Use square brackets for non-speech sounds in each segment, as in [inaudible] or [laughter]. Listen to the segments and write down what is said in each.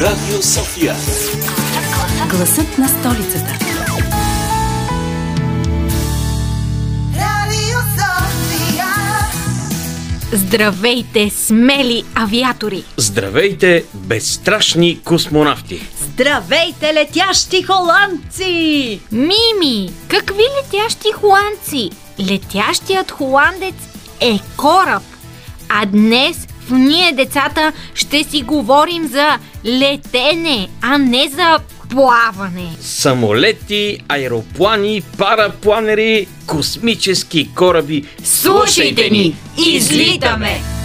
Радио София. Гласът на столицата. Radio Sofia. Здравейте, смели авиатори! Здравейте, безстрашни космонавти! Здравейте, летящи холандци! Мими, какви летящи холандци? Летящият холандец е кораб. А днес в ние децата ще си говорим за летене, а не за плаване. Самолети, аероплани, парапланери, космически кораби. Слушайте ни! Излитаме!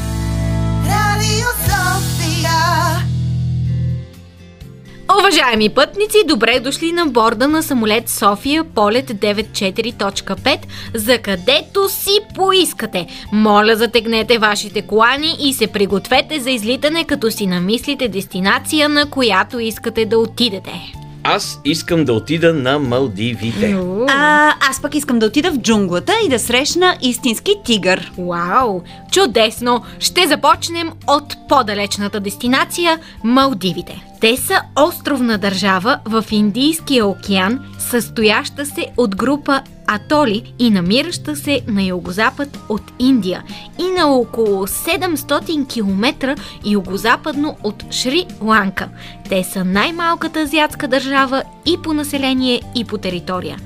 Уважаеми пътници, добре дошли на борда на самолет София полет 94.5, за където си поискате. Моля, затегнете вашите колани и се пригответе за излитане, като си намислите дестинация, на която искате да отидете. Аз искам да отида на Малдивите. А, аз пък искам да отида в джунглата и да срещна истински тигър. Вау! Чудесно! Ще започнем от по-далечната дестинация – Малдивите. Те са островна държава в Индийския океан, състояща се от група атоли и намираща се на югозапад от Индия и на около 700 км югозападно от Шри-Ланка. Те са най-малката азиатска държава и по население, и по територия.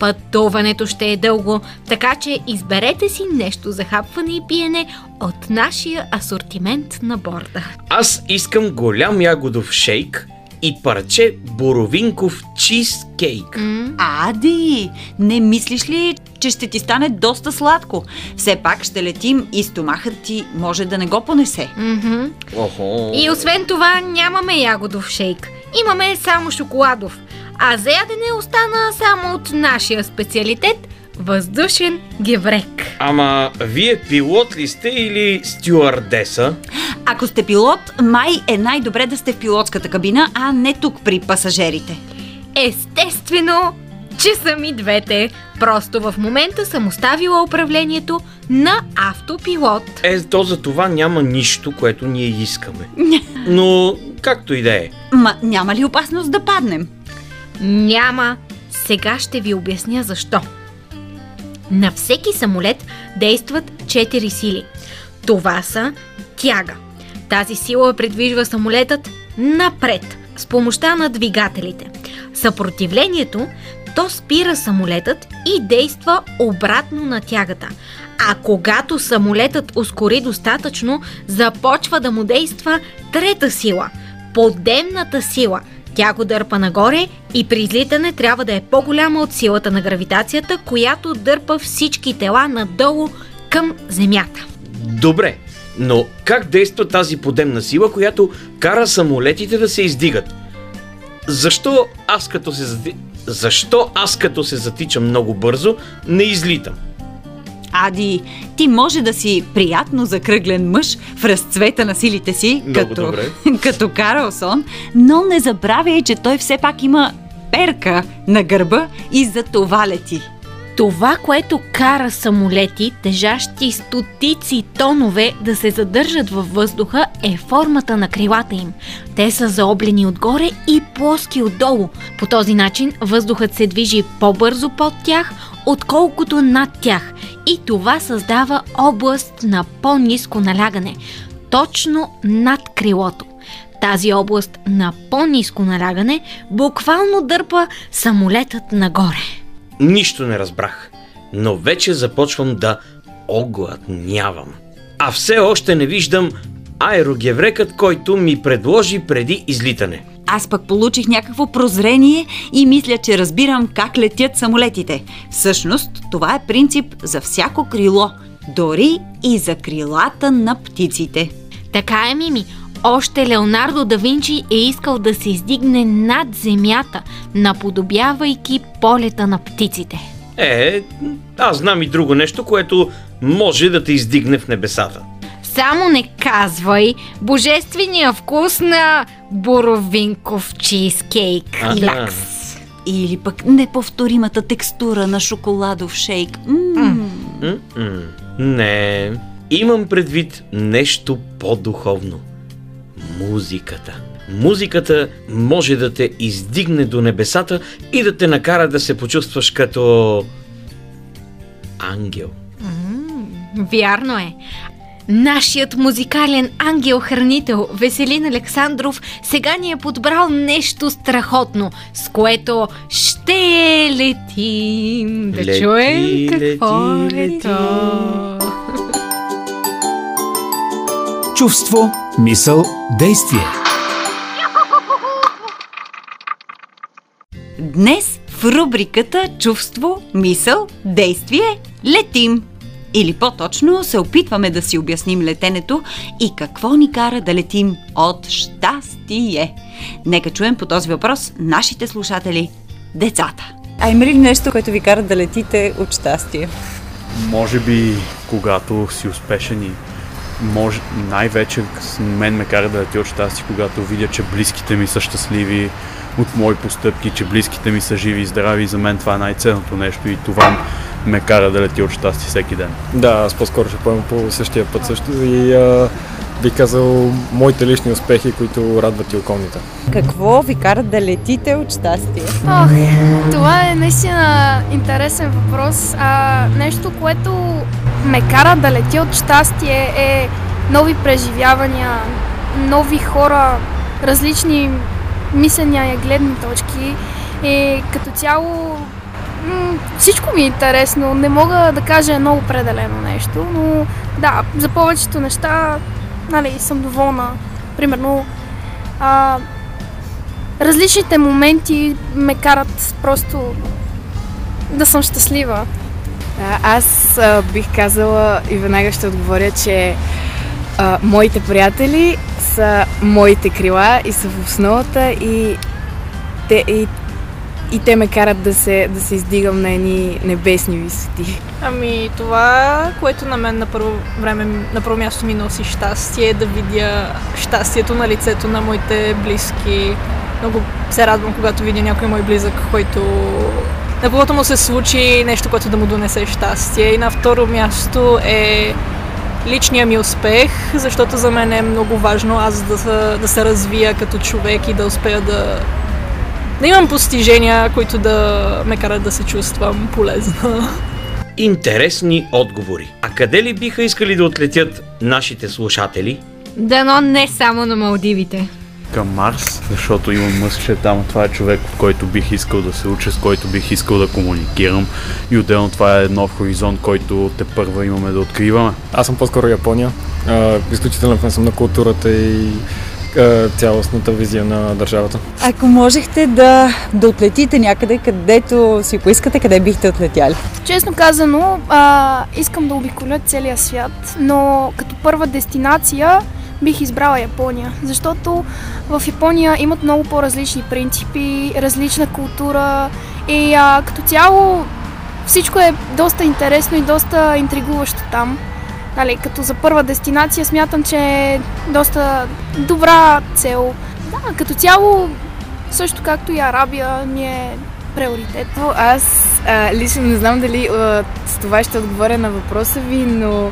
Пътуването ще е дълго, така че изберете си нещо за хапване и пиене от нашия асортимент на борда. Аз искам голям ягодов шейк и парче боровинков чизкейк. Ади, не мислиш ли, че ще ти стане доста сладко? Все пак ще летим и стомахът ти може да не го понесе. Охо. И освен това нямаме ягодов шейк. Имаме само шоколадов. А за ядене остана само от нашия специалитет – въздушен геврек. Ама, вие пилот ли сте или стюардеса? Ако сте пилот, май е най-добре да сте в пилотската кабина, а не тук при пасажирите. Естествено, че съм и двете. Просто в момента съм оставила управлението на автопилот. Е, то за това няма нищо, което ние искаме. [laughs] Но, както и да е. Ма няма ли опасност да паднем? Няма. Сега ще ви обясня защо. На всеки самолет действат 4 сили. Това са тяга. Тази сила придвижва самолетът напред с помощта на двигателите. Съпротивлението то спира самолетът и действа обратно на тягата. А когато самолетът ускори достатъчно, започва да му действа трета сила – подемната сила – тя го дърпа нагоре и при излитане трябва да е по-голяма от силата на гравитацията, която дърпа всички тела надолу към Земята. Добре, но как действа тази подемна сила, която кара самолетите да се издигат? Защо аз като се. Защо аз като се затичам много бързо, не излитам? Ади, ти може да си приятно закръглен мъж в разцвета на силите си, Много като, добре. [laughs] като Карлсон, но не забравяй, че той все пак има перка на гърба и за това лети. Това, което кара самолети, тежащи стотици тонове да се задържат във въздуха, е формата на крилата им. Те са заоблени отгоре и плоски отдолу. По този начин въздухът се движи по-бързо под тях, отколкото над тях. И това създава област на по-низко налягане, точно над крилото. Тази област на по-низко налягане буквално дърпа самолетът нагоре. Нищо не разбрах, но вече започвам да огладнявам. А все още не виждам аерогеврекът, който ми предложи преди излитане. Аз пък получих някакво прозрение и мисля, че разбирам как летят самолетите. Всъщност, това е принцип за всяко крило, дори и за крилата на птиците. Така е, Мими. Още Леонардо да Винчи е искал да се издигне над земята, наподобявайки полета на птиците. Е, аз знам и друго нещо, което може да те издигне в небесата. Само не казвай божествения вкус на боровинков чизкейк. Аха. Лакс. Или пък неповторимата текстура на шоколадов шейк. М-м. М-м. Не. Имам предвид нещо по-духовно. Музиката. Музиката може да те издигне до небесата и да те накара да се почувстваш като ангел. Вярно е. Нашият музикален ангел-хранител Веселин Александров сега ни е подбрал нещо страхотно, с което ще летим. Да Лети, чуем какво лети, е лети. то. Чувство, мисъл, действие. Днес в рубриката Чувство, мисъл, действие летим. Или по-точно се опитваме да си обясним летенето и какво ни кара да летим от щастие. Нека чуем по този въпрос нашите слушатели, децата. А има ли нещо, което ви кара да летите от щастие? Може би, когато си успешен и може, най-вече мен ме кара да лети от щастие, когато видя, че близките ми са щастливи от мои постъпки, че близките ми са живи и здрави. За мен това е най-ценното нещо и това ме кара да лети от щастие всеки ден. Да, аз по-скоро ще поема по същия път също и а, би казал моите лични успехи, които радват и околните. Какво ви кара да летите от щастие? Ох, това е наистина интересен въпрос. А, нещо, което ме кара да летя от щастие е нови преживявания, нови хора, различни мисления и гледни точки. И като цяло всичко ми е интересно. Не мога да кажа едно определено нещо, но да, за повечето неща нали, съм доволна. Примерно, а, различните моменти ме карат просто да съм щастлива. Аз бих казала и веднага ще отговоря, че а, моите приятели са моите крила и са в основата и те, и, и те ме карат да се, да се издигам на едни небесни висоти. Ами това, което на мен на първо време, на първо място ми носи щастие, е да видя щастието на лицето на моите близки. Много се радвам, когато видя някой мой близък, който на когото му се случи нещо, което да му донесе щастие. И на второ място е личния ми успех, защото за мен е много важно аз да, се- да се развия като човек и да успея да, да имам постижения, които да ме карат да се чувствам полезна. Интересни отговори. А къде ли биха искали да отлетят нашите слушатели? Дано не само на Малдивите. Към Марс, защото Илон Мъск ще е там. Това е човек, от който бих искал да се уча, с който бих искал да комуникирам. И отделно това е нов хоризонт, който те първа имаме да откриваме. Аз съм по-скоро Япония. А, изключително фен съм на културата и а, цялостната визия на държавата. Ако можехте да, да отлетите някъде, където си поискате, къде бихте отлетяли? Честно казано, а, искам да обиколя целия свят, но като първа дестинация бих избрала Япония, защото в Япония имат много по-различни принципи, различна култура и а, като цяло всичко е доста интересно и доста интригуващо там. Нали, като за първа дестинация смятам, че е доста добра цел. Да, като цяло, също както и Арабия, ми е приоритет. Аз а, лично не знам дали а, с това ще отговоря на въпроса ви, но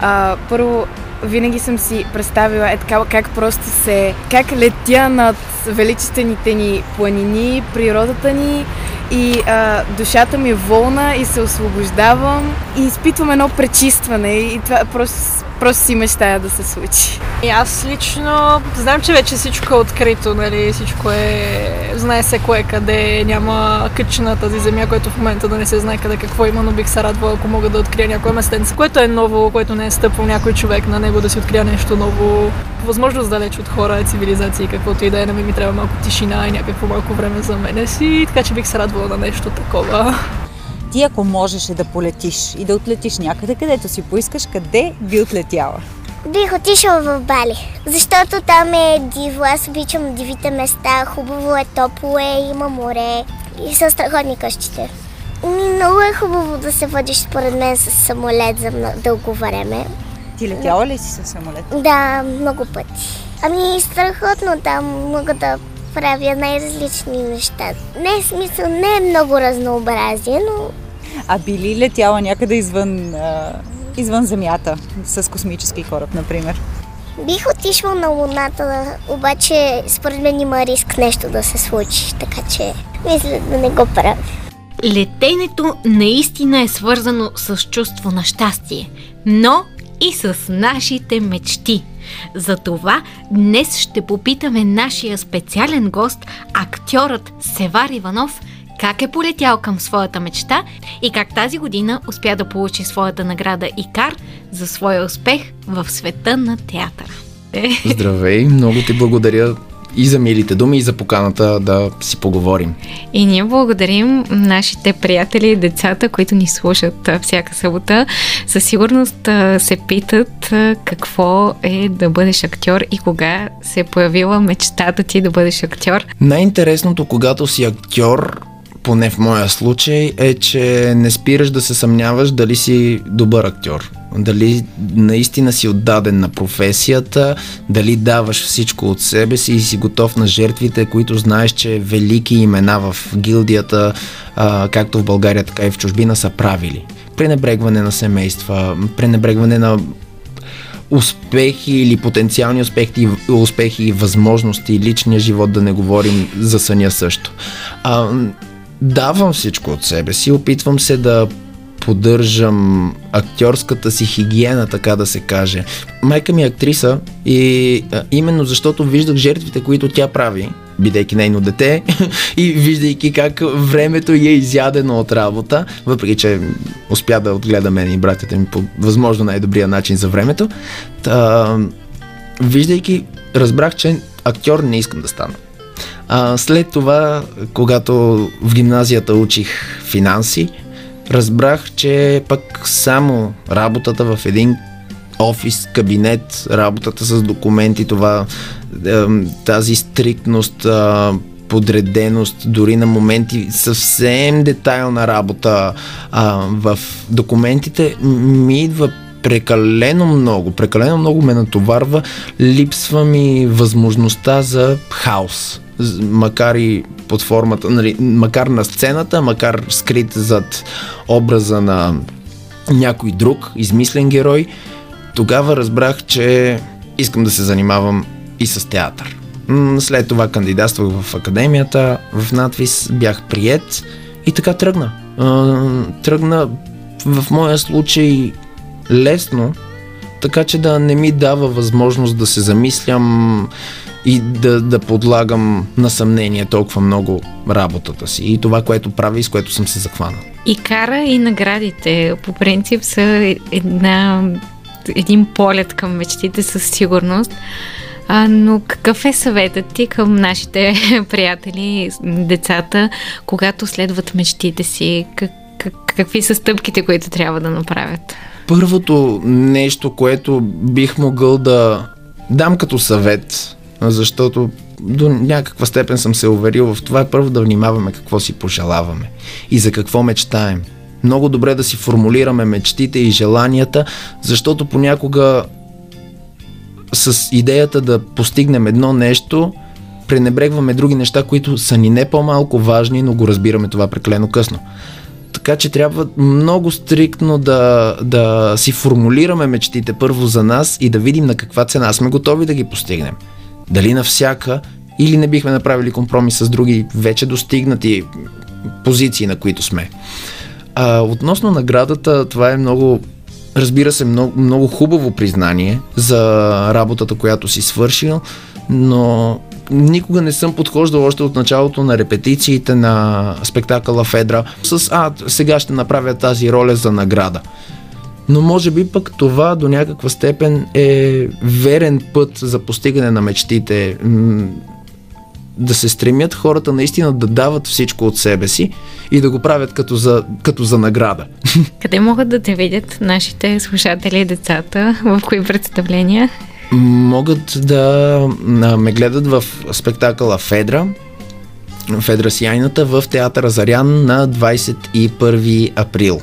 а, първо винаги съм си представила е така как просто се, как летя над величествените ни планини, природата ни и а, душата ми е волна и се освобождавам. И изпитвам едно пречистване и това просто, просто си мечтая да се случи. И аз лично знам, че вече всичко е открито, нали, всичко е... Знае се кое къде, няма кътче на тази земя, което в момента да не се знае къде какво има, но бих се радвала, ако мога да открия някое местенце, което е ново, което не е стъпвал някой човек на него да си открия нещо ново, възможност далеч от хора, цивилизации, каквото и да е, на мен ми трябва малко тишина и някакво малко време за мене си, така че бих се радвала на нещо такова. Ти ако можеше да полетиш и да отлетиш някъде, където си поискаш, къде би отлетяла? Бих отишъл в Бали, защото там е диво, аз обичам дивите места, хубаво е, топло е, има море и са страхотни къщите. Ми, Много е хубаво да се водиш според мен с самолет за дълго време. Ти летяла ли си със самолет? Да, много пъти. Ами страхотно там мога да правя най-различни неща. Не е смисъл, не е много разнообразие, но А би ли летяла някъде извън, а, извън Земята с космически кораб, например? Бих отишла на Луната, обаче според мен има риск нещо да се случи, така че мисля да не го правя. Летенето наистина е свързано с чувство на щастие, но и с нашите мечти. Затова днес ще попитаме нашия специален гост, актьорът Севар Иванов, как е полетял към своята мечта и как тази година успя да получи своята награда Икар за своя успех в света на театъра. Е. Здравей, много ти благодаря и за милите думи, и за поканата да си поговорим. И ние благодарим нашите приятели и децата, които ни слушат всяка събота. Със сигурност се питат какво е да бъдеш актьор и кога се е появила мечтата ти да бъдеш актьор. Най-интересното, когато си актьор, поне в моя случай, е, че не спираш да се съмняваш дали си добър актьор. Дали наистина си отдаден на професията, дали даваш всичко от себе си и си готов на жертвите, които знаеш, че велики имена в гилдията, а, както в България, така и в чужбина, са правили. Пренебрегване на семейства, пренебрегване на успехи или потенциални успехи, успехи и възможности, личния живот, да не говорим за съня също. А, давам всичко от себе си, опитвам се да поддържам актьорската си хигиена, така да се каже. Майка ми е актриса и а, именно защото виждах жертвите, които тя прави, бидейки нейно дете [laughs] и виждайки как времето й е изядено от работа, въпреки че успя да отгледа мен и братята ми по възможно най-добрия начин за времето, та, виждайки, разбрах, че актьор не искам да стана. А, след това, когато в гимназията учих финанси, разбрах, че пък само работата в един офис, кабинет, работата с документи, това, тази стриктност, подреденост, дори на моменти съвсем детайлна работа в документите ми идва прекалено много, прекалено много ме натоварва, липсва ми възможността за хаос макар и под формата, нали, макар на сцената, макар скрит зад образа на някой друг, измислен герой, тогава разбрах, че искам да се занимавам и с театър. След това кандидатствах в академията, в надвис бях прият и така тръгна. Тръгна в моя случай лесно, така че да не ми дава възможност да се замислям и да, да подлагам на съмнение толкова много работата си и това, което прави и с което съм се захванал. И кара и наградите по принцип са една, един полет към мечтите със сигурност. А, но какъв е съветът ти към нашите [laughs] приятели, децата, когато следват мечтите си? Как, как, какви са стъпките, които трябва да направят? Първото нещо, което бих могъл да дам като съвет защото до някаква степен съм се уверил в това първо да внимаваме какво си пожелаваме и за какво мечтаем. Много добре да си формулираме мечтите и желанията, защото понякога с идеята да постигнем едно нещо, пренебрегваме други неща, които са ни не по-малко важни, но го разбираме това преклено късно. Така че трябва много стриктно да, да си формулираме мечтите първо за нас и да видим на каква цена сме готови да ги постигнем. Дали на всяка или не бихме направили компромис с други вече достигнати позиции, на които сме. А, относно наградата, това е много, разбира се, много, много хубаво признание за работата, която си свършил, но никога не съм подхождал още от началото на репетициите на спектакъла Федра с а, сега ще направя тази роля за награда но може би пък това до някаква степен е верен път за постигане на мечтите. Да се стремят хората наистина да дават всичко от себе си и да го правят като за, като за награда. [laughs] Къде могат да те видят нашите слушатели и децата? В кои представления? Могат да ме гледат в спектакъла Федра, Федра Сияйната в театъра Зарян на 21 април.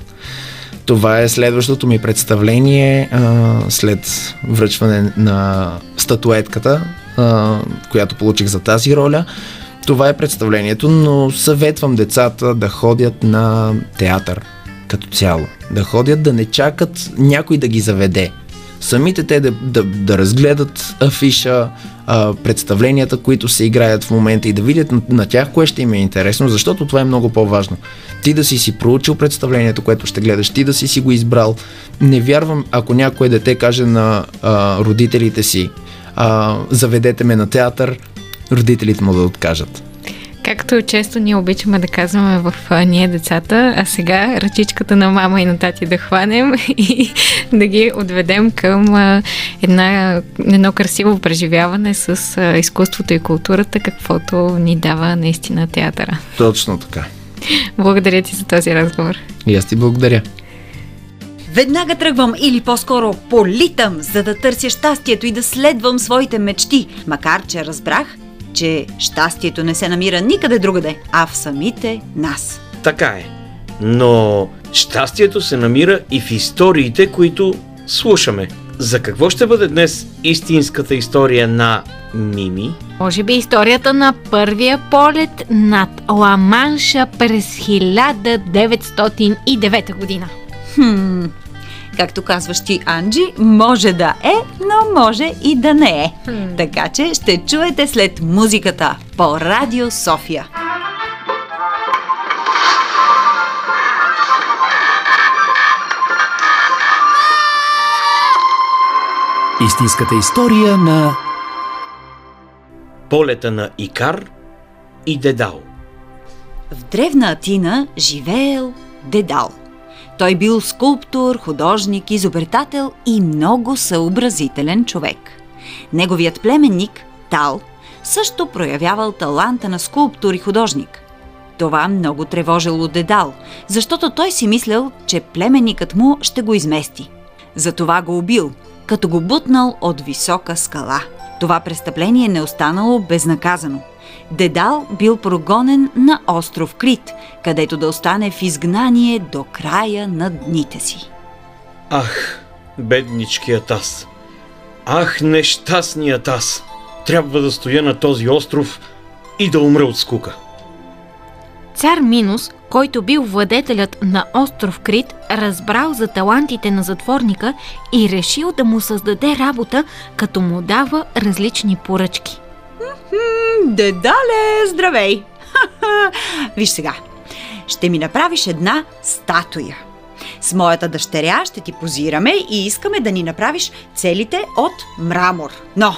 Това е следващото ми представление а, след връчване на статуетката, а, която получих за тази роля. Това е представлението, но съветвам децата да ходят на театър като цяло. Да ходят, да не чакат някой да ги заведе. Самите те да, да, да разгледат афиша, а, представленията, които се играят в момента и да видят на, на тях кое ще им е интересно, защото това е много по-важно. Ти да си си проучил представлението, което ще гледаш, ти да си си го избрал. Не вярвам, ако някое дете каже на а, родителите си, а, заведете ме на театър, родителите му да откажат. Както често ние обичаме да казваме в а, Ние децата, а сега ръчичката на мама и на тати да хванем [laughs] и да ги отведем към а, една, едно красиво преживяване с а, изкуството и културата, каквото ни дава наистина театъра. Точно така. Благодаря ти за този разговор. И аз ти благодаря. Веднага тръгвам или по-скоро политам, за да търся щастието и да следвам своите мечти, макар че разбрах, че щастието не се намира никъде другаде, а в самите нас. Така е. Но щастието се намира и в историите, които слушаме. За какво ще бъде днес истинската история на Мими? Може би историята на първия полет над Ла-Манша през 1909 година. Хм, както казваш ти, Анджи, може да е, но може и да не е. Така че ще чуете след музиката по Радио София. Истинската история на Полета на Икар и Дедал. В древна Атина живеел Дедал. Той бил скулптор, художник, изобретател и много съобразителен човек. Неговият племенник, Тал, също проявявал таланта на скулптор и художник. Това много тревожило Дедал, защото той си мислял, че племенникът му ще го измести. Затова го убил, като го бутнал от висока скала. Това престъпление не останало безнаказано. Дедал бил прогонен на остров Крит, където да остане в изгнание до края на дните си. Ах, бедничкият аз. Ах, нещастният аз. Трябва да стоя на този остров и да умра от скука. Цар Минус, който бил владетелят на остров Крит, разбрал за талантите на затворника и решил да му създаде работа, като му дава различни поръчки. Дедале, здравей! [laughs] Виж сега, ще ми направиш една статуя. С моята дъщеря ще ти позираме и искаме да ни направиш целите от мрамор. Но,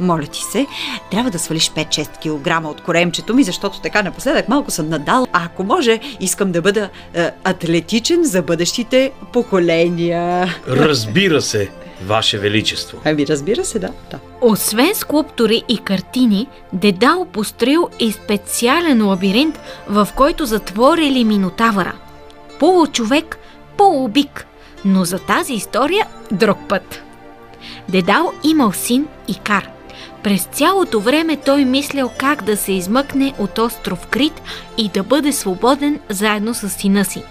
моля ти се, трябва да свалиш 5-6 кг от коремчето ми, защото така напоследък малко съм надал. А ако може, искам да бъда е, атлетичен за бъдещите поколения. Разбира се, Ваше Величество. Ами, разбира се, да. да. Освен скулптури и картини, Дедал построил и специален лабиринт, в който затворили Минотавъра. Получовек, полубик, но за тази история друг път. Дедал имал син Икар. През цялото време той мислял как да се измъкне от остров Крит и да бъде свободен заедно с сина си.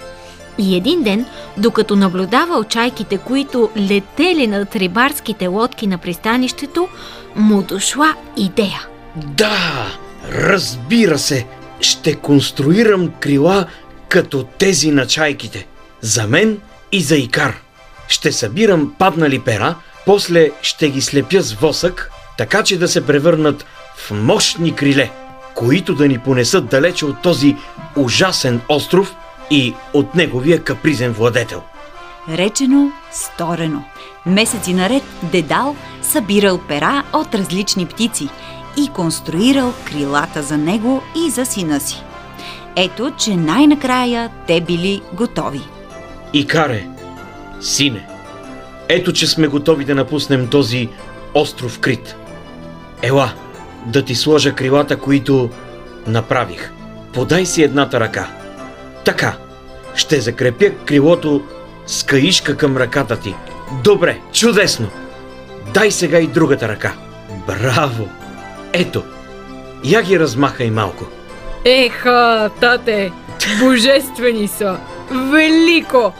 И един ден, докато наблюдавал чайките, които летели над рибарските лодки на пристанището, му дошла идея. Да, разбира се. Ще конструирам крила като тези на чайките. За мен и за Икар. Ще събирам паднали пера, после ще ги слепя с восък, така че да се превърнат в мощни криле, които да ни понесат далече от този ужасен остров и от неговия капризен владетел. Речено, сторено. Месеци наред Дедал събирал пера от различни птици и конструирал крилата за него и за сина си. Ето, че най-накрая те били готови. Икаре, сине, ето че сме готови да напуснем този остров Крит. Ела, да ти сложа крилата, които направих. Подай си едната ръка. Така, ще закрепя крилото с каишка към ръката ти. Добре, чудесно. Дай сега и другата ръка. Браво! Ето, я ги размахай малко. Еха, тате, божествени са! Велико!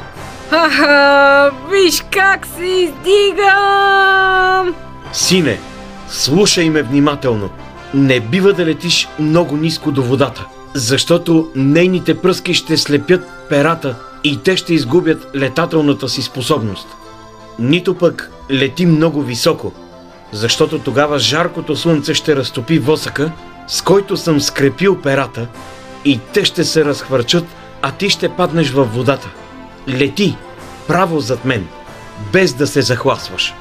Ха-ха, виж как се издигам! Сине, слушай ме внимателно. Не бива да летиш много ниско до водата, защото нейните пръски ще слепят перата и те ще изгубят летателната си способност. Нито пък лети много високо, защото тогава жаркото слънце ще разтопи восъка, с който съм скрепил перата и те ще се разхвърчат, а ти ще паднеш във водата. Лети право зад мен, без да се захласваш.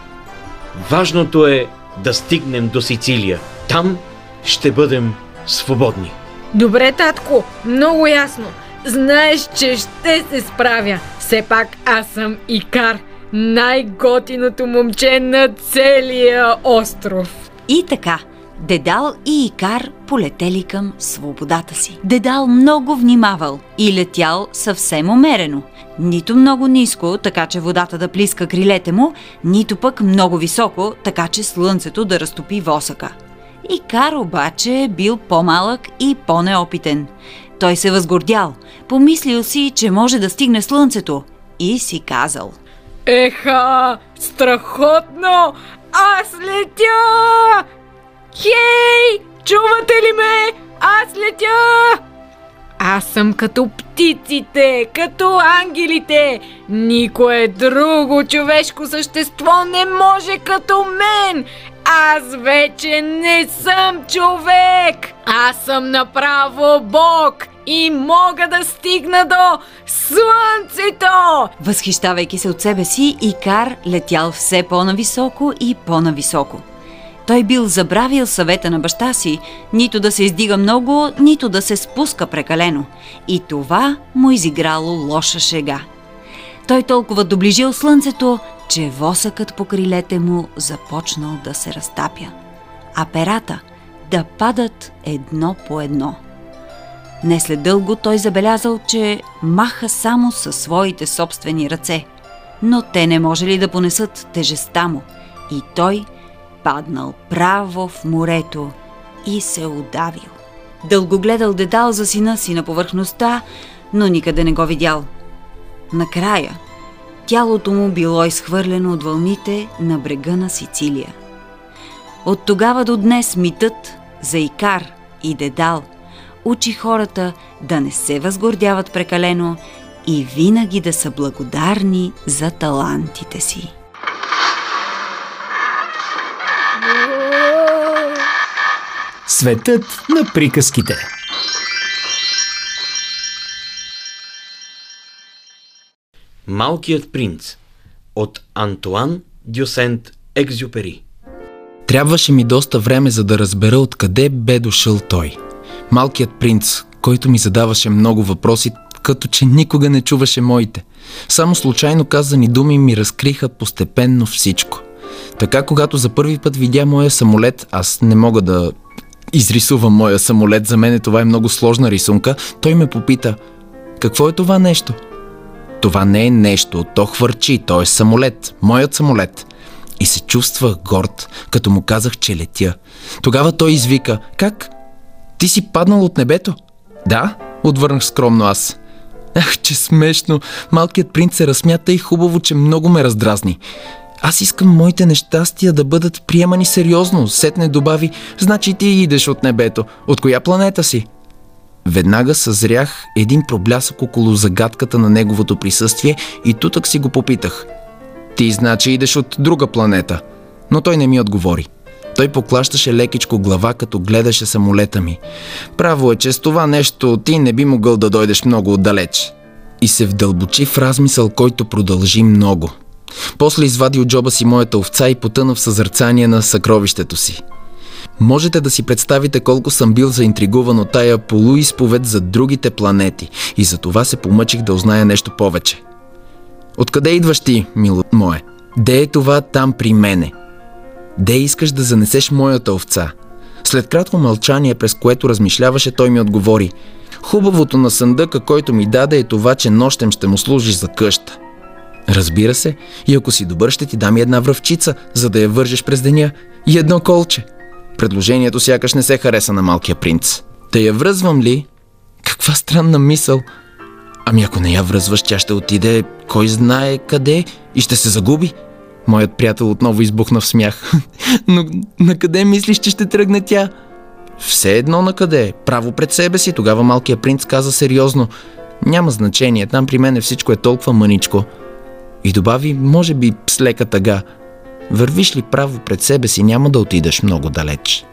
Важното е да стигнем до Сицилия. Там ще бъдем свободни. Добре, татко, много ясно. Знаеш, че ще се справя. Все пак аз съм Икар, най-готиното момче на целия остров. И така, Дедал и Икар полетели към свободата си. Дедал много внимавал и летял съвсем умерено. Нито много ниско, така че водата да плиска крилете му, нито пък много високо, така че слънцето да разтопи восъка. Икар обаче бил по-малък и по-неопитен. Той се възгордял, помислил си, че може да стигне слънцето и си казал – Еха, страхотно! Аз летя! Хей, чувате ли ме? Аз летя! Аз съм като птиците, като ангелите. Никое друго човешко същество не може като мен. Аз вече не съм човек. Аз съм направо Бог и мога да стигна до слънцето! Възхищавайки се от себе си, Икар летял все по-нависоко и по-нависоко. Той бил забравил съвета на баща си, нито да се издига много, нито да се спуска прекалено. И това му изиграло лоша шега. Той толкова доближил слънцето, че восъкът по крилете му започнал да се разтапя, а перата да падат едно по едно. Не след дълго той забелязал, че маха само със своите собствени ръце, но те не можели да понесат тежеста му и той паднал право в морето и се удавил. Дълго гледал дедал за сина си на повърхността, но никъде не го видял. Накрая, тялото му било изхвърлено от вълните на брега на Сицилия. От тогава до днес митът за Икар и Дедал учи хората да не се възгордяват прекалено и винаги да са благодарни за талантите си. Светът на приказките. Малкият принц от Антуан Дюсент Екзюпери Трябваше ми доста време, за да разбера откъде бе дошъл той. Малкият принц, който ми задаваше много въпроси, като че никога не чуваше моите. Само случайно казани думи ми разкриха постепенно всичко. Така, когато за първи път видя моя самолет, аз не мога да изрисувам моя самолет, за мен това е много сложна рисунка, той ме попита, какво е това нещо? Това не е нещо, то хвърчи, то е самолет, моят самолет. И се чувства горд, като му казах, че летя. Тогава той извика, как? Ти си паднал от небето? Да, отвърнах скромно аз. Ах, че смешно! Малкият принц се разсмята и хубаво, че много ме раздразни. Аз искам моите нещастия да бъдат приемани сериозно. Сетне добави, значи ти идеш от небето. От коя планета си? Веднага съзрях един проблясък около загадката на неговото присъствие и тутък си го попитах. Ти значи идеш от друга планета. Но той не ми отговори. Той поклащаше лекичко глава, като гледаше самолета ми. Право е, че с това нещо ти не би могъл да дойдеш много отдалеч. И се вдълбочи в размисъл, който продължи много. После извади от джоба си моята овца и потъна в съзърцание на съкровището си. Можете да си представите колко съм бил заинтригуван от тая полуизповед за другите планети и за това се помъчих да узная нещо повече. Откъде идваш ти, мило мое? Де е това там при мене? Де искаш да занесеш моята овца? След кратко мълчание, през което размишляваше, той ми отговори. Хубавото на съндъка, който ми даде е това, че нощем ще му служи за къща. Разбира се, и ако си добър, ще ти дам и една връвчица, за да я вържеш през деня, и едно колче. Предложението сякаш не се хареса на малкия принц. Да я връзвам ли? Каква странна мисъл. Ами ако не я връзваш, тя ще отиде кой знае къде и ще се загуби. Моят приятел отново избухна в смях. [laughs] Но на къде мислиш, че ще тръгне тя? Все едно на къде. Право пред себе си. Тогава малкият принц каза сериозно. Няма значение, там при мене всичко е толкова мъничко. И добави, може би с лека тъга. Вървиш ли право пред себе си, няма да отидеш много далеч.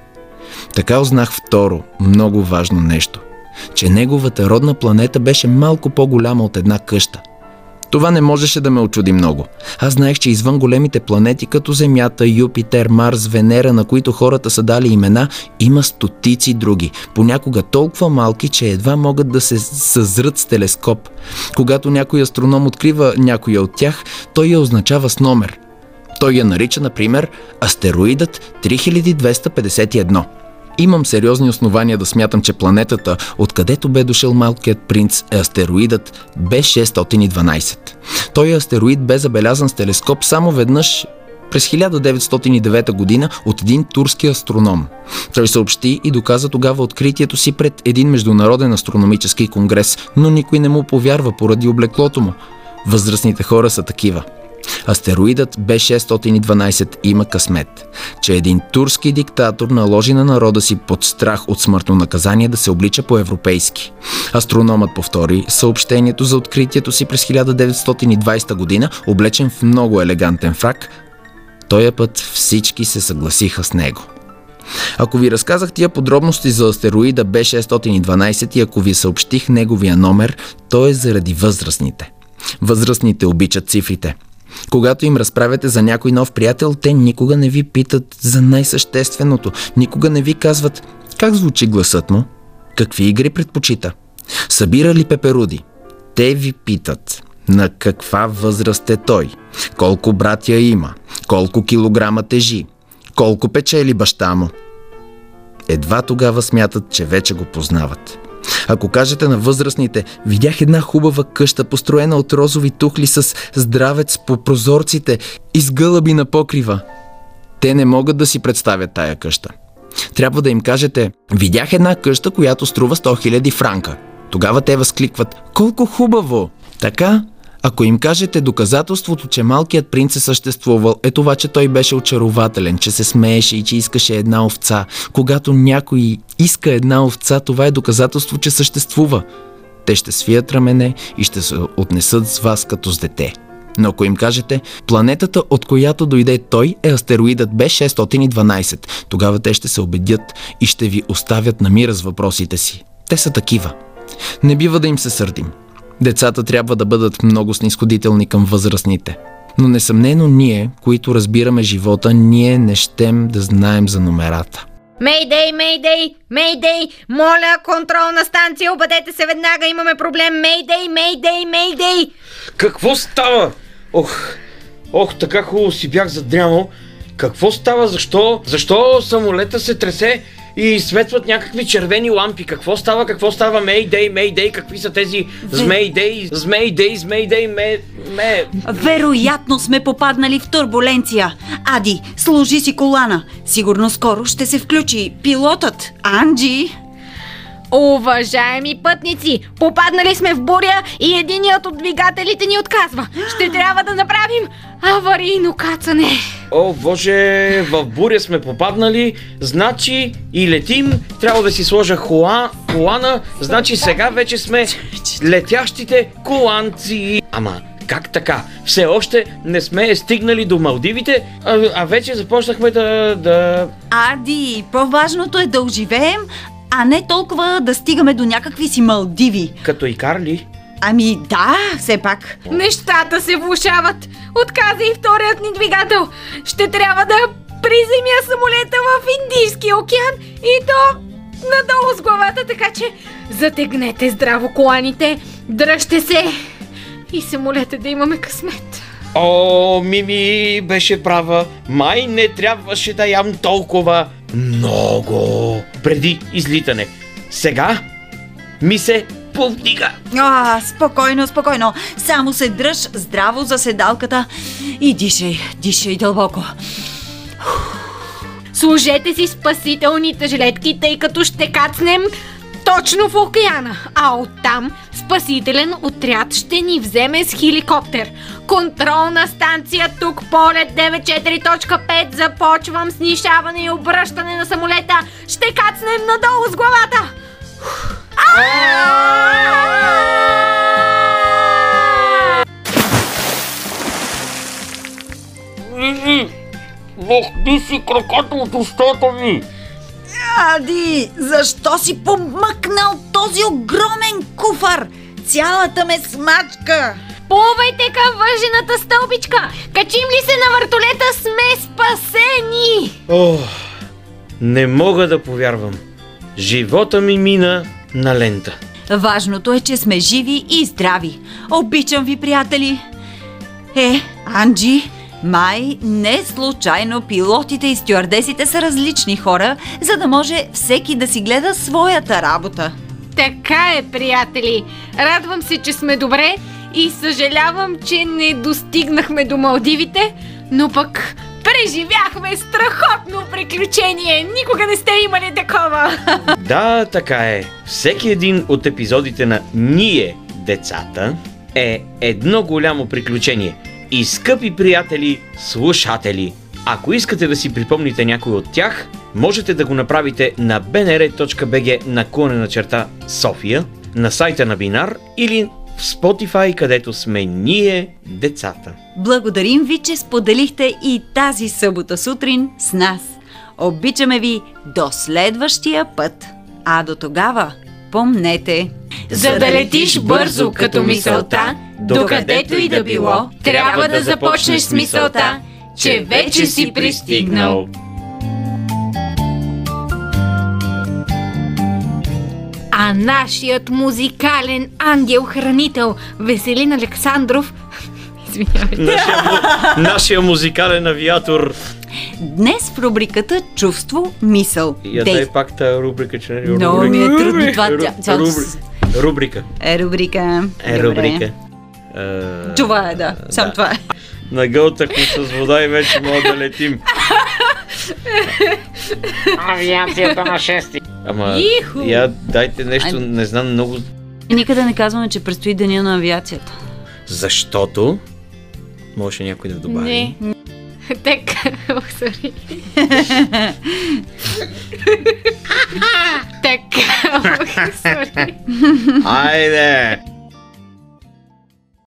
Така узнах второ, много важно нещо. Че неговата родна планета беше малко по-голяма от една къща. Това не можеше да ме очуди много. Аз знаех, че извън големите планети, като Земята, Юпитер, Марс, Венера, на които хората са дали имена, има стотици други, понякога толкова малки, че едва могат да се съзрат с телескоп. Когато някой астроном открива някоя от тях, той я означава с номер. Той я нарича, например, астероидът 3251. Имам сериозни основания да смятам, че планетата, откъдето бе дошъл малкият принц, е астероидът B612. Той астероид бе забелязан с телескоп само веднъж през 1909 година от един турски астроном. Той съобщи и доказа тогава откритието си пред един международен астрономически конгрес, но никой не му повярва поради облеклото му. Възрастните хора са такива. Астероидът B612 има късмет, че един турски диктатор наложи на народа си под страх от смъртно наказание да се облича по-европейски. Астрономът повтори съобщението за откритието си през 1920 година, облечен в много елегантен фрак. Тоя път всички се съгласиха с него. Ако ви разказах тия подробности за астероида B612 и ако ви съобщих неговия номер, то е заради възрастните. Възрастните обичат цифрите – когато им разправяте за някой нов приятел, те никога не ви питат за най-същественото. Никога не ви казват как звучи гласът му, какви игри предпочита, събира ли пеперуди. Те ви питат на каква възраст е той, колко братя има, колко килограма тежи, колко печели баща му. Едва тогава смятат, че вече го познават. Ако кажете на възрастните, видях една хубава къща, построена от розови тухли с здравец по прозорците и с гълъби на покрива. Те не могат да си представят тая къща. Трябва да им кажете, видях една къща, която струва 100 000 франка. Тогава те възкликват, колко хубаво! Така, ако им кажете доказателството, че малкият принц е съществувал, е това, че той беше очарователен, че се смееше и че искаше една овца. Когато някой иска една овца, това е доказателство, че съществува. Те ще свият рамене и ще се отнесат с вас като с дете. Но ако им кажете, планетата, от която дойде той, е астероидът B612, тогава те ще се убедят и ще ви оставят на мира с въпросите си. Те са такива. Не бива да им се сърдим. Децата трябва да бъдат много снисходителни към възрастните. Но несъмнено ние, които разбираме живота, ние не щем да знаем за номерата. Мейдей, мейдей, мейдей, моля, контролна станция, обадете се веднага, имаме проблем. Мейдей, мейдей, мейдей. Какво става? Ох, ох, така хубаво си бях задрямал. Какво става? Защо? Защо самолета се тресе и светват някакви червени лампи? Какво става? Какво става? Мейдей, мейдей, какви са тези змейдей, змейдей, змейдей, ме... ме... Вероятно сме попаднали в турбуленция. Ади, сложи си колана. Сигурно скоро ще се включи пилотът. Анджи! Уважаеми пътници, попаднали сме в буря и единият от двигателите ни отказва. Ще трябва да направим аварийно кацане. О, боже, в буря сме попаднали, значи и летим, трябва да си сложа хуа, колана, значи сега вече сме летящите коланци. Ама, как така? Все още не сме стигнали до Малдивите, а, а вече започнахме да, да... Ади, по-важното е да оживеем, а не толкова да стигаме до някакви си Малдиви. Като и Карли. Ами да, все пак. Нещата се влушават. Отказа и вторият ни двигател. Ще трябва да приземя самолета в Индийския океан и то надолу с главата, така че затегнете здраво коланите, дръжте се и самолета да имаме късмет. О, Мими беше права. Май не трябваше да ям толкова много преди излитане. Сега ми се повдига. А, спокойно, спокойно. Само се дръж здраво за седалката и дишай, дишай дълбоко. Служете си спасителните жилетки, тъй като ще кацнем точно в океана, а оттам спасителен отряд ще ни вземе с хеликоптер. Контролна станция тук, полет 94.5, започвам снишаване и обръщане на самолета. Ще кацнем надолу с главата. Махни си краката от устата ми! Ади, защо си помъкнал този огромен куфар? Цялата ме смачка! Плувайте към въжената стълбичка! Качим ли се на въртолета, сме спасени! О, не мога да повярвам. Живота ми мина на лента. Важното е, че сме живи и здрави. Обичам ви, приятели! Е, Анджи, май не случайно пилотите и стюардесите са различни хора, за да може всеки да си гледа своята работа. Така е, приятели! Радвам се, че сме добре и съжалявам, че не достигнахме до Малдивите, но пък преживяхме страхотно приключение! Никога не сте имали такова! Да, така е. Всеки един от епизодите на Ние, децата, е едно голямо приключение. И скъпи приятели, слушатели, ако искате да си припомните някой от тях, можете да го направите на bnr.bg наклонена черта София, на сайта на Бинар или в Spotify, където сме ние, децата. Благодарим ви, че споделихте и тази събота сутрин с нас. Обичаме ви до следващия път. А до тогава, помнете, За да летиш бързо като мисълта, докъдето и да било, трябва да започнеш с мисълта, че вече си пристигнал. А нашият музикален ангел-хранител Веселин Александров [laughs] Извинявайте. Нашия, му- нашия музикален авиатор. днес в рубриката Чувство, мисъл, Я дай пак тази рубрика, че не е Много рубрика. ми е трудно това. Ру- Ця- цялото рубри- Рубрика. Е рубрика. Е рубрика. Е, Това е, да. Само да. това е. Нагълтахме с вода и вече мога да летим. Авиацията на шести. Ама, Иху! я дайте нещо, не знам много. Никъде не казваме, че предстои деня на авиацията. Защото... Може някой да добави. Не. [laughs] Така, сори. [laughs] [laughs] така, сори. Айде!